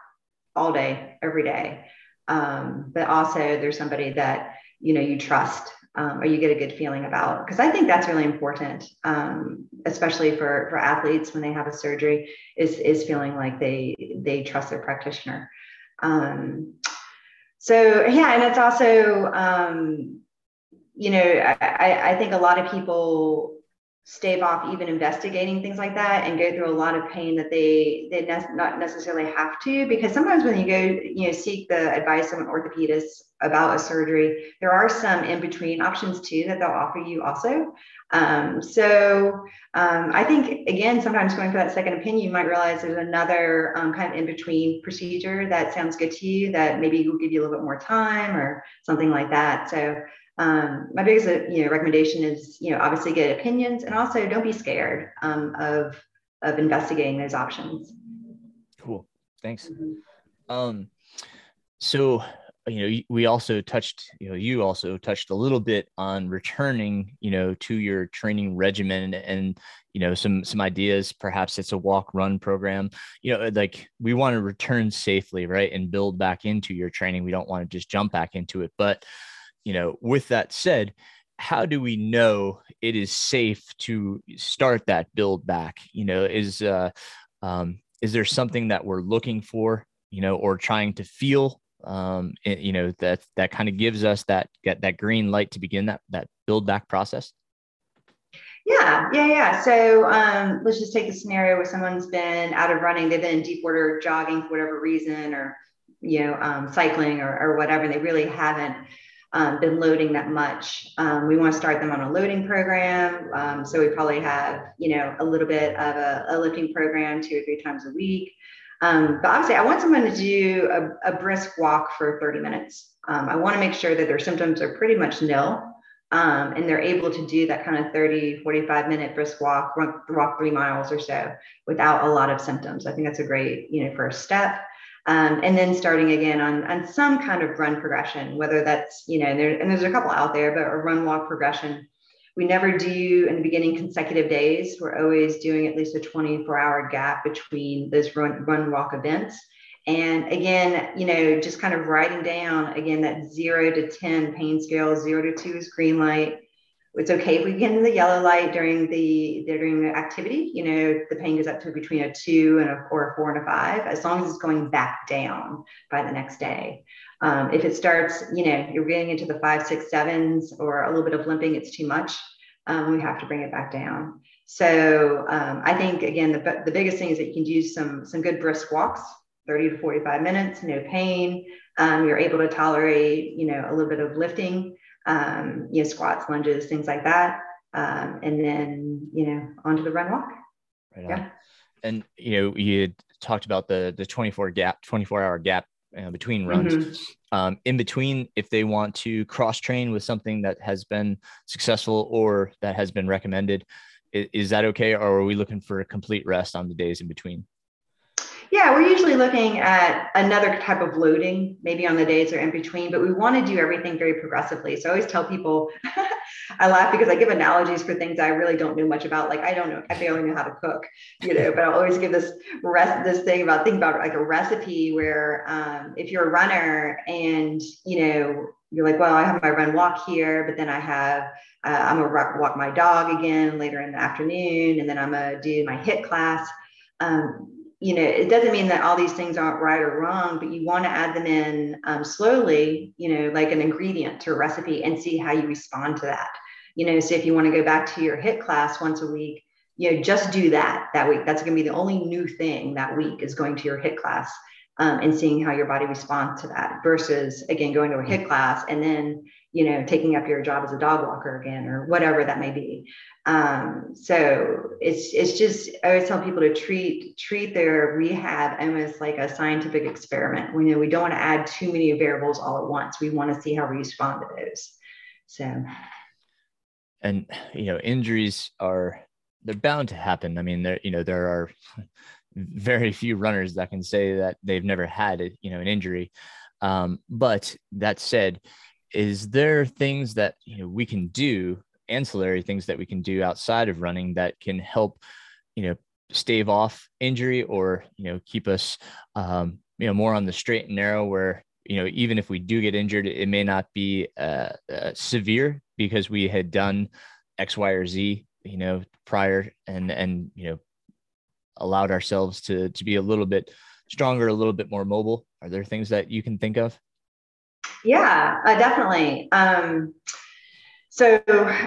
all day, every day, um, but also there's somebody that you know you trust um, or you get a good feeling about because i think that's really important um, especially for for athletes when they have a surgery is is feeling like they they trust their practitioner. Um, so yeah and it's also um, you know I, I think a lot of people stave off even investigating things like that and go through a lot of pain that they they ne- not necessarily have to because sometimes when you go you know seek the advice of an orthopedist about a surgery there are some in between options too that they'll offer you also. Um, so um, i think again sometimes going for that second opinion you might realize there's another um, kind of in between procedure that sounds good to you that maybe will give you a little bit more time or something like that. So um, my biggest uh, you know recommendation is you know obviously get opinions and also don't be scared um, of of investigating those options. Cool. Thanks. Mm-hmm. um so you know we also touched you know you also touched a little bit on returning you know to your training regimen and you know some some ideas. Perhaps it's a walk run program. You know like we want to return safely right and build back into your training. We don't want to just jump back into it. But you know with that said how do we know it is safe to start that build back? You know is uh um is there something that we're looking for you know or trying to feel um, it, you know that that kind of gives us that get that green light to begin that that build back process? Yeah yeah yeah. So um, let's just take the scenario where someone's been out of running they've been in deep water jogging for whatever reason or you know um, cycling or, or whatever they really haven't um, been loading that much. Um, we want to start them on a loading program. Um, so we probably have, you know, a little bit of a, a lifting program two or three times a week. Um, but obviously, I want someone to do a, a brisk walk for 30 minutes. Um, I want to make sure that their symptoms are pretty much nil um, and they're able to do that kind of 30, 45 minute brisk walk, walk three miles or so without a lot of symptoms. I think that's a great, you know, first step. Um, and then starting again on, on some kind of run progression, whether that's, you know, there, and there's a couple out there, but a run walk progression we never do in the beginning consecutive days. We're always doing at least a 24 hour gap between those run, run walk events. And again, you know, just kind of writing down again that zero to 10 pain scale, zero to two is green light. It's okay if we get in the yellow light during the during the activity. You know, the pain goes up to between a two and a or a four and a five, as long as it's going back down by the next day. Um, if it starts, you know, you're getting into the five, six, sevens or a little bit of limping, it's too much. Um, we have to bring it back down. So um, I think again, the, the biggest thing is that you can do some some good brisk walks, 30 to 45 minutes, no pain. Um, you're able to tolerate, you know, a little bit of lifting, um, you know, squats, lunges, things like that, um, and then you know, onto the run walk. Right yeah. And you know, you talked about the the 24 gap, 24 hour gap uh, between runs. Mm-hmm. Um, in between, if they want to cross train with something that has been successful or that has been recommended, is, is that okay? Or are we looking for a complete rest on the days in between? Yeah, we're usually looking at another type of loading, maybe on the days or in between, but we want to do everything very progressively. So I always tell people, I laugh because I give analogies for things I really don't know much about. Like I don't know, I barely know how to cook, you know, but I'll always give this rest, this thing about think about like a recipe where um, if you're a runner and you know you're like, well, I have my run walk here, but then I have uh, I'm gonna walk my dog again later in the afternoon, and then I'm gonna do my HIIT class. Um, you know, it doesn't mean that all these things aren't right or wrong, but you want to add them in um, slowly, you know, like an ingredient to a recipe and see how you respond to that. You know, so if you want to go back to your HIIT class once a week, you know, just do that that week. That's going to be the only new thing that week is going to your HIIT class um, and seeing how your body responds to that versus again going to a HIIT class and then you know taking up your job as a dog walker again or whatever that may be um, so it's it's just I always tell people to treat treat their rehab almost like a scientific experiment. We you know we don't want to add too many variables all at once. We want to see how we respond to those. So, and you know, injuries are they're bound to happen. I mean, there you know there are very few runners that can say that they've never had you know an injury. Um, but that said, is there things that you know we can do ancillary things that we can do outside of running that can help you know stave off injury or you know keep us um, you know more on the straight and narrow where you know even if we do get injured it may not be uh, uh, severe because we had done x y or z you know prior and and you know allowed ourselves to to be a little bit stronger a little bit more mobile. Are there things that you can think of yeah uh, definitely um so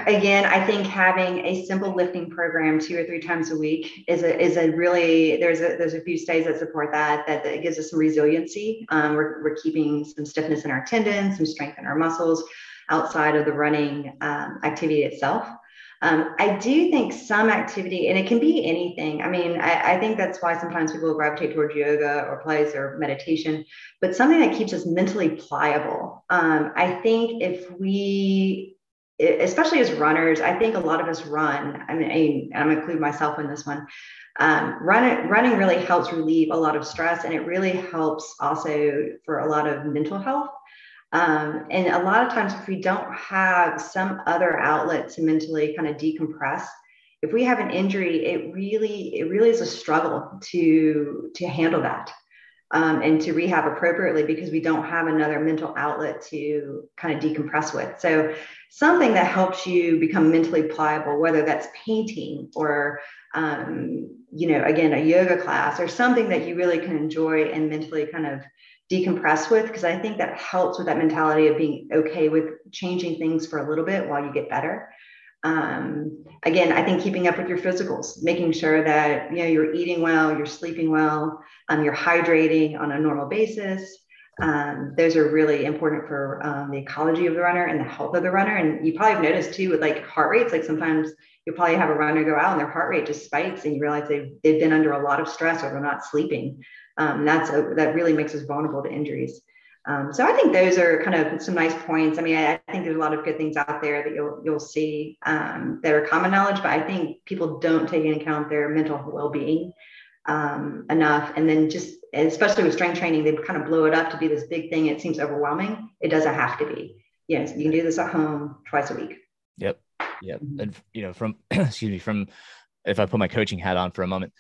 again, I think having a simple lifting program two or three times a week is a is a really there's a there's a few studies that support that that, that gives us some resiliency. Um, we're we're keeping some stiffness in our tendons, some strength in our muscles outside of the running um, activity itself. Um, I do think some activity, and it can be anything. I mean, I, I, think that's why sometimes people gravitate towards yoga or Pilates or meditation, but something that keeps us mentally pliable. Um, I think if we especially as runners, I think a lot of us run. I mean, I'm include myself in this one. Um, running, running really helps relieve a lot of stress, and it really helps also for a lot of mental health. Um, and a lot of times, if we don't have some other outlet to mentally kind of decompress, if we have an injury, it really it really is a struggle to to handle that um, and to rehab appropriately because we don't have another mental outlet to kind of decompress with. So something that helps you become mentally pliable, whether that's painting or um, you know again a yoga class or something that you really can enjoy and mentally kind of decompress with because I think that helps with that mentality of being okay with changing things for a little bit while you get better. Um, again, I think keeping up with your physicals, making sure that you know you're eating well, you're sleeping well, um, you're hydrating on a normal basis. Um, those are really important for um, the ecology of the runner and the health of the runner. And you probably have noticed too with like heart rates, like sometimes you'll probably have a runner go out and their heart rate just spikes and you realize they've, they've been under a lot of stress or they're not sleeping um, that's a, that really makes us vulnerable to injuries. Um, so I think those are kind of some nice points. I mean, I, I, think there's a lot of good things out there that you'll you'll see um, that are common knowledge, but I think people don't take into account their mental well-being um, enough. And then just especially with strength training, they kind of blow it up to be this big thing. It seems overwhelming. It doesn't have to be. Yes, you can do this at home twice a week. Yep. Yep. Mm-hmm. And you know, from excuse me, from if I put my coaching hat on for a moment,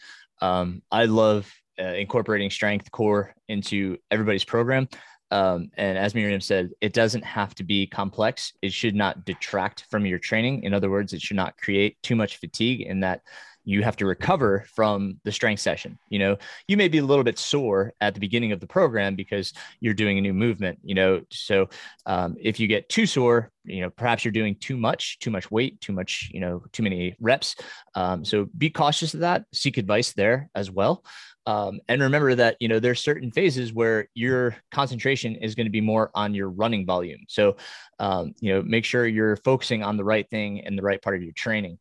um, I love uh, incorporating strength core into everybody's program. Um, and as Miriam said, it doesn't have to be complex. It should not detract from your training. In other words, it should not create too much fatigue in that you have to recover from the strength session. You know, you may be a little bit sore at the beginning of the program because you're doing a new movement, you know. So um, if you get too sore, you know, perhaps you're doing too much, too much weight, too much, you know, too many reps. Um, so be cautious of that. Seek advice there as well. Um, and remember that you know there's certain phases where your concentration is going to be more on your running volume. So um, you know make sure you're focusing on the right thing and the right part of your training.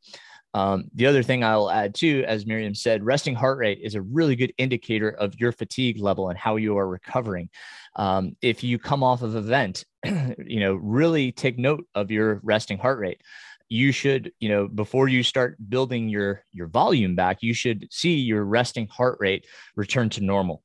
Um, the other thing I'll add too, as Miriam said, resting heart rate is a really good indicator of your fatigue level and how you are recovering. Um, if you come off of event, you know, really take note of your resting heart rate you should you know before you start building your your volume back you should see your resting heart rate return to normal.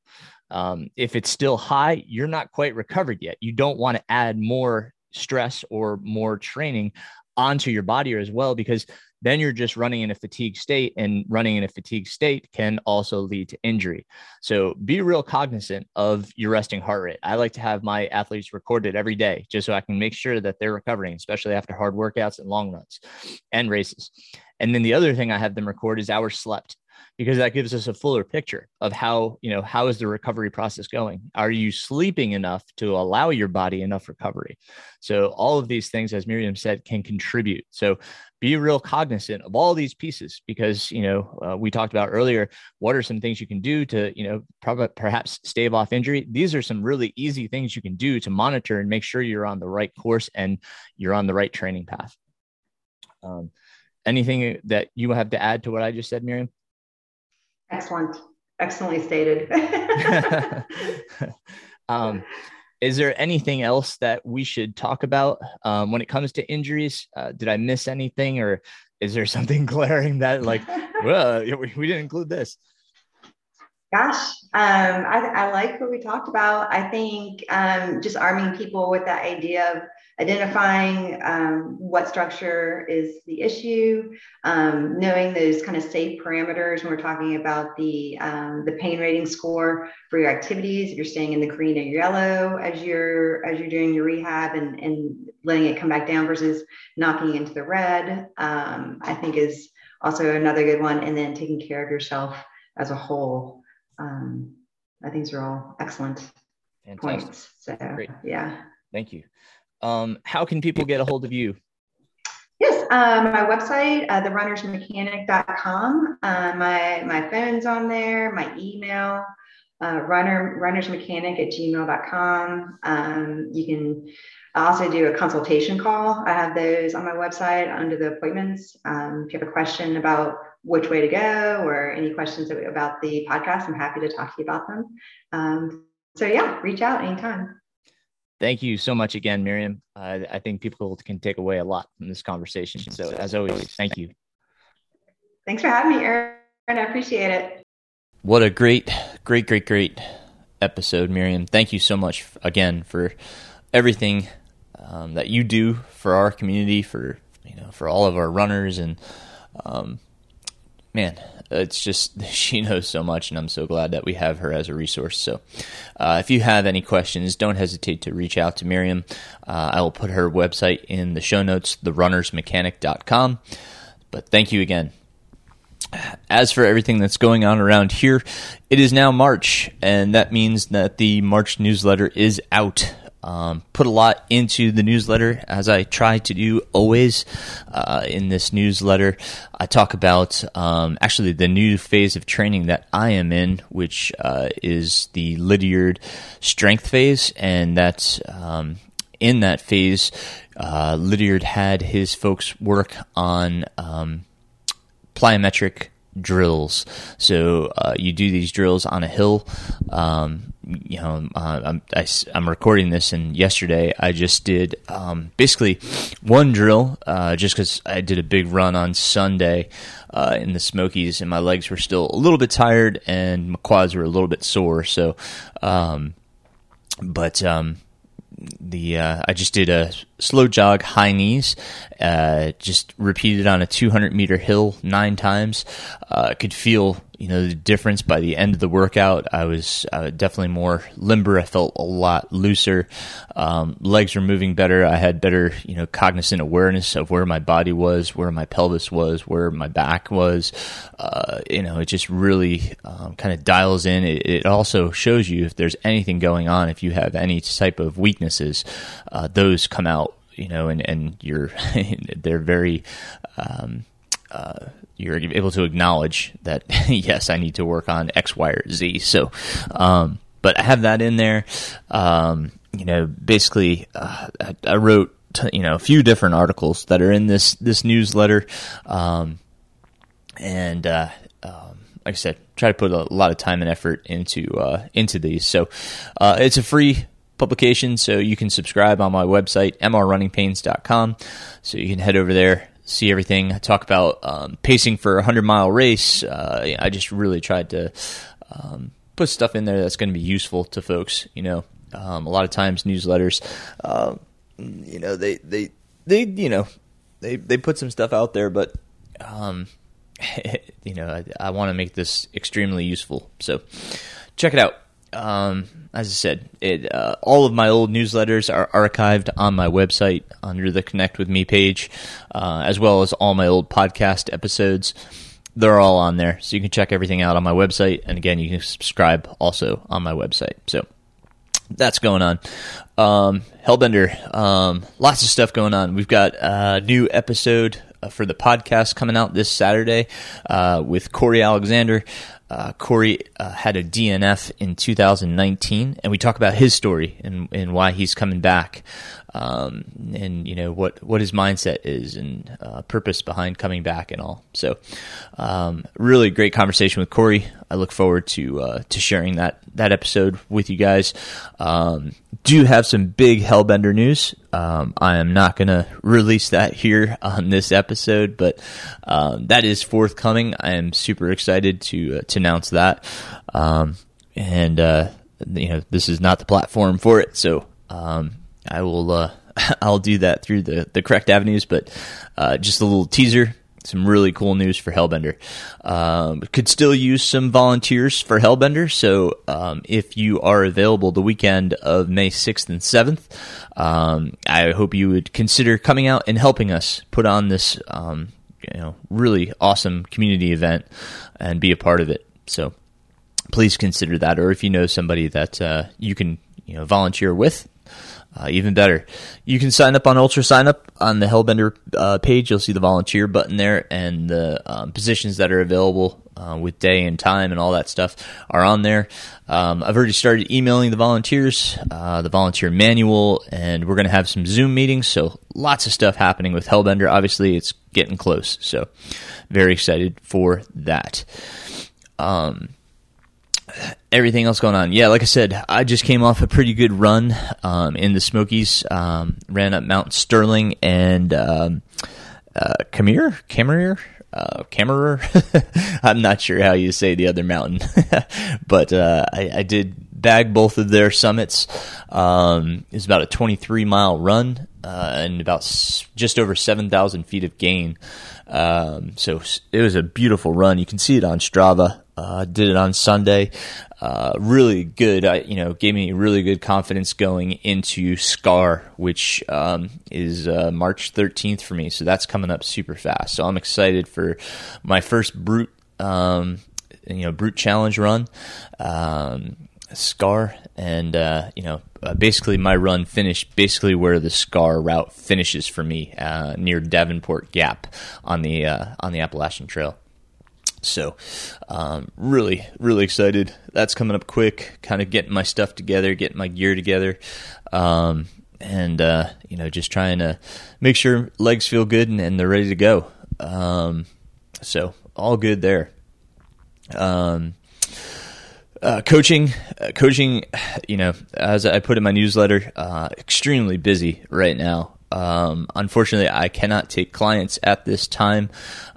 Um, if it's still high you're not quite recovered yet. You don't want to add more stress or more training onto your body as well because then you're just running in a fatigue state and running in a fatigue state can also lead to injury. So be real cognizant of your resting heart rate. I like to have my athletes recorded every day just so i can make sure that they're recovering especially after hard workouts and long runs and races. And then the other thing i have them record is hours slept because that gives us a fuller picture of how you know how is the recovery process going? Are you sleeping enough to allow your body enough recovery? So all of these things as miriam said can contribute. So be real cognizant of all these pieces because you know uh, we talked about earlier what are some things you can do to you know probably perhaps stave off injury? These are some really easy things you can do to monitor and make sure you're on the right course and you're on the right training path. Um, anything that you have to add to what i just said miriam Excellent. Excellently stated. um, is there anything else that we should talk about um, when it comes to injuries? Uh, did I miss anything, or is there something glaring that, like, well, we, we didn't include this? Gosh, um, I, I, like what we talked about. I think um, just arming people with that idea of identifying um, what structure is the issue, um, knowing those kind of safe parameters when we're talking about the, um, the pain rating score for your activities, if you're staying in the green or yellow as you're, as you're doing your rehab and, and letting it come back down versus knocking into the red, um, I think is also another good one. And then taking care of yourself as a whole um, I think these are all excellent Fantastic. points. So, Great. yeah. Thank you. Um, how can people get a hold of you? Yes, um, my website, uh, therunnersmechanic.com. Uh, my, my phone's on there, my email, uh, runner, runnersmechanic at gmail.com. Um, you can also do a consultation call. I have those on my website under the appointments. Um, if you have a question about which way to go or any questions about the podcast, I'm happy to talk to you about them. Um, so yeah, reach out anytime. Thank you so much again, Miriam. Uh, I think people can take away a lot from this conversation. So as always, thank you. Thanks for having me, Aaron. I appreciate it. What a great, great, great, great episode, Miriam. Thank you so much again for everything um, that you do for our community, for you know, for all of our runners, and um, man, it's just she knows so much, and I'm so glad that we have her as a resource. So, uh, if you have any questions, don't hesitate to reach out to Miriam. Uh, I will put her website in the show notes, therunnersmechanic.com. But thank you again. As for everything that's going on around here, it is now March, and that means that the March newsletter is out. Um, put a lot into the newsletter, as I try to do always uh, in this newsletter. I talk about um, actually the new phase of training that I am in, which uh, is the Lydiard strength phase, and that's um, in that phase. Uh, Lydiard had his folks work on um, plyometric drills. So uh, you do these drills on a hill. Um, you know, uh, I'm, I, am i am recording this, and yesterday I just did um, basically one drill, uh, just because I did a big run on Sunday uh, in the Smokies, and my legs were still a little bit tired, and my quads were a little bit sore. So, um, but um, the uh, I just did a slow jog, high knees, uh, just repeated on a 200 meter hill nine times. Uh, could feel you know the difference by the end of the workout. I was uh, definitely more limber. I felt a lot looser. Um, legs were moving better. I had better you know cognizant awareness of where my body was, where my pelvis was, where my back was. Uh, you know, it just really um, kind of dials in. It, it, also shows you if there's anything going on. If you have any type of weaknesses, uh, those come out. You know, and and you're they're very. Um, uh, you're able to acknowledge that yes, I need to work on X, Y, or Z. So, um, but I have that in there. Um, you know, basically, uh, I, I, wrote you know a few different articles that are in this this newsletter, um, and uh, um, like I said, try to put a lot of time and effort into uh, into these. So, uh, it's a free publication, so you can subscribe on my website, mrrunningpains.com. So you can head over there, see everything. I talk about um, pacing for a hundred mile race. Uh, I just really tried to um, put stuff in there that's going to be useful to folks. You know, um, a lot of times newsletters, uh, you know, they they they you know they they put some stuff out there, but um, you know, I, I want to make this extremely useful. So check it out um, as I said, it, uh, all of my old newsletters are archived on my website under the Connect with Me page, uh, as well as all my old podcast episodes. They're all on there, so you can check everything out on my website. And again, you can subscribe also on my website. So that's going on. Um, Hellbender, um, lots of stuff going on. We've got a new episode uh, for the podcast coming out this Saturday uh, with Corey Alexander. Uh, Corey uh, had a DNF in 2019, and we talk about his story and, and why he's coming back, um, and you know what what his mindset is and uh, purpose behind coming back and all. So, um, really great conversation with Corey. I look forward to uh, to sharing that that episode with you guys. Um, do have some big Hellbender news. Um, I am not going to release that here on this episode, but um, that is forthcoming. I am super excited to uh, to announce that. Um, and uh, you know, this is not the platform for it, so I will uh, I'll do that through the the correct avenues. But uh, just a little teaser some really cool news for Hellbender. Um, could still use some volunteers for Hellbender, so um, if you are available the weekend of May 6th and 7th, um, I hope you would consider coming out and helping us put on this um, you know really awesome community event and be a part of it. So please consider that, or if you know somebody that uh, you can you know volunteer with, uh, even better. You can sign up on Ultra Sign Up on the Hellbender uh, page. You'll see the volunteer button there, and the um, positions that are available uh, with day and time and all that stuff are on there. Um, I've already started emailing the volunteers, uh, the volunteer manual, and we're going to have some Zoom meetings. So lots of stuff happening with Hellbender. Obviously, it's getting close. So very excited for that. Um, everything else going on. Yeah, like I said, I just came off a pretty good run um, in the Smokies. Um, ran up Mount Sterling and um, uh, Camere, uh, I'm not sure how you say the other mountain, but uh, I, I, did bag both of their summits. Um, it's about a 23 mile run uh, and about s- just over 7,000 feet of gain. Um, so it was a beautiful run. You can see it on Strava. Uh, did it on Sunday. Uh, really good. I, you know, gave me really good confidence going into Scar, which um, is uh, March 13th for me. So that's coming up super fast. So I'm excited for my first brute, um, you know, brute challenge run. Um, Scar, and uh, you know, uh, basically my run finished basically where the Scar route finishes for me, uh, near Davenport Gap on the uh, on the Appalachian Trail. So, um, really, really excited. That's coming up quick. Kind of getting my stuff together, getting my gear together, um, and uh, you know, just trying to make sure legs feel good and, and they're ready to go. Um, so, all good there. Um, uh, coaching, uh, coaching, you know, as I put in my newsletter, uh, extremely busy right now. Um, unfortunately, I cannot take clients at this time.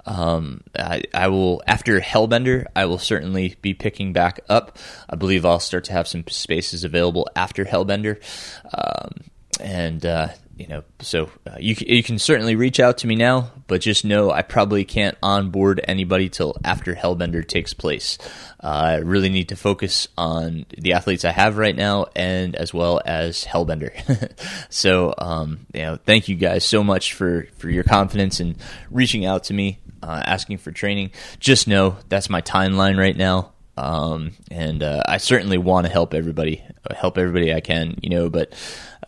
Um, I, I, will after Hellbender. I will certainly be picking back up. I believe I'll start to have some spaces available after Hellbender, um, and uh, you know, so uh, you you can certainly reach out to me now, but just know I probably can't onboard anybody till after Hellbender takes place. Uh, I really need to focus on the athletes I have right now, and as well as Hellbender. so, um, you know, thank you guys so much for for your confidence and reaching out to me, uh, asking for training. Just know that's my timeline right now. Um, and uh, I certainly want to help everybody, help everybody I can, you know. But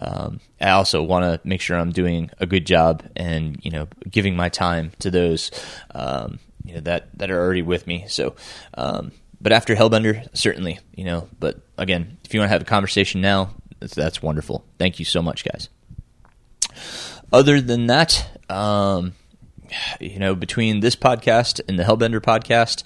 um, I also want to make sure I'm doing a good job and you know giving my time to those um, you know that that are already with me. So, um, but after Hellbender, certainly, you know. But again, if you want to have a conversation now, that's, that's wonderful. Thank you so much, guys. Other than that, um, you know, between this podcast and the Hellbender podcast,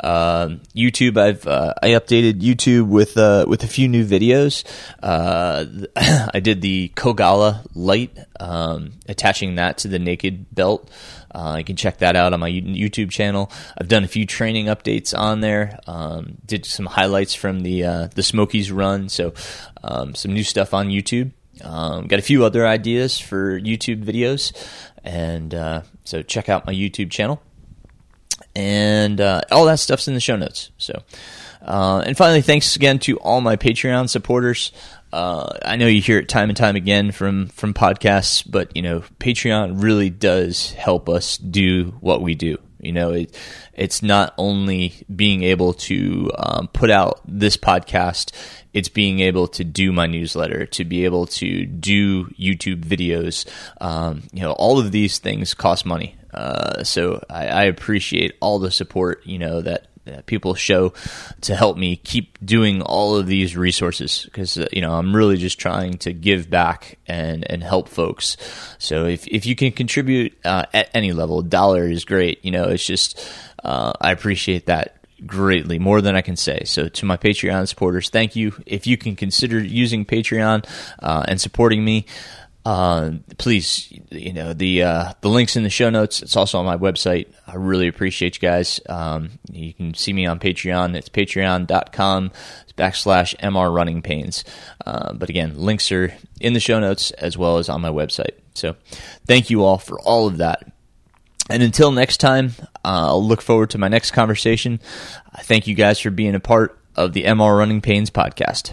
uh, YouTube, I've uh, I updated YouTube with uh, with a few new videos. Uh, I did the Kogalla light, um, attaching that to the naked belt. Uh, you can check that out on my YouTube channel. I've done a few training updates on there. Um, did some highlights from the uh, the Smokies run, so um, some new stuff on YouTube. Um, got a few other ideas for YouTube videos, and uh, so check out my YouTube channel. And uh, all that stuff's in the show notes. So, uh, and finally, thanks again to all my Patreon supporters. Uh, I know you hear it time and time again from from podcasts, but you know, Patreon really does help us do what we do. You know, it, it's not only being able to um, put out this podcast, it's being able to do my newsletter, to be able to do YouTube videos. Um, you know, all of these things cost money. Uh, so I, I, appreciate all the support, you know, that people show to help me keep doing all of these resources because uh, you know I'm really just trying to give back and and help folks. So if if you can contribute uh, at any level, dollar is great. You know, it's just uh, I appreciate that greatly, more than I can say. So to my Patreon supporters, thank you. If you can consider using Patreon uh, and supporting me. Uh, please, you know the uh, the links in the show notes. It's also on my website. I really appreciate you guys. Um, you can see me on Patreon. It's patreon.com backslash mr running pains. Uh, but again, links are in the show notes as well as on my website. So thank you all for all of that. And until next time, uh, I'll look forward to my next conversation. Thank you guys for being a part of the MR Running Pains podcast.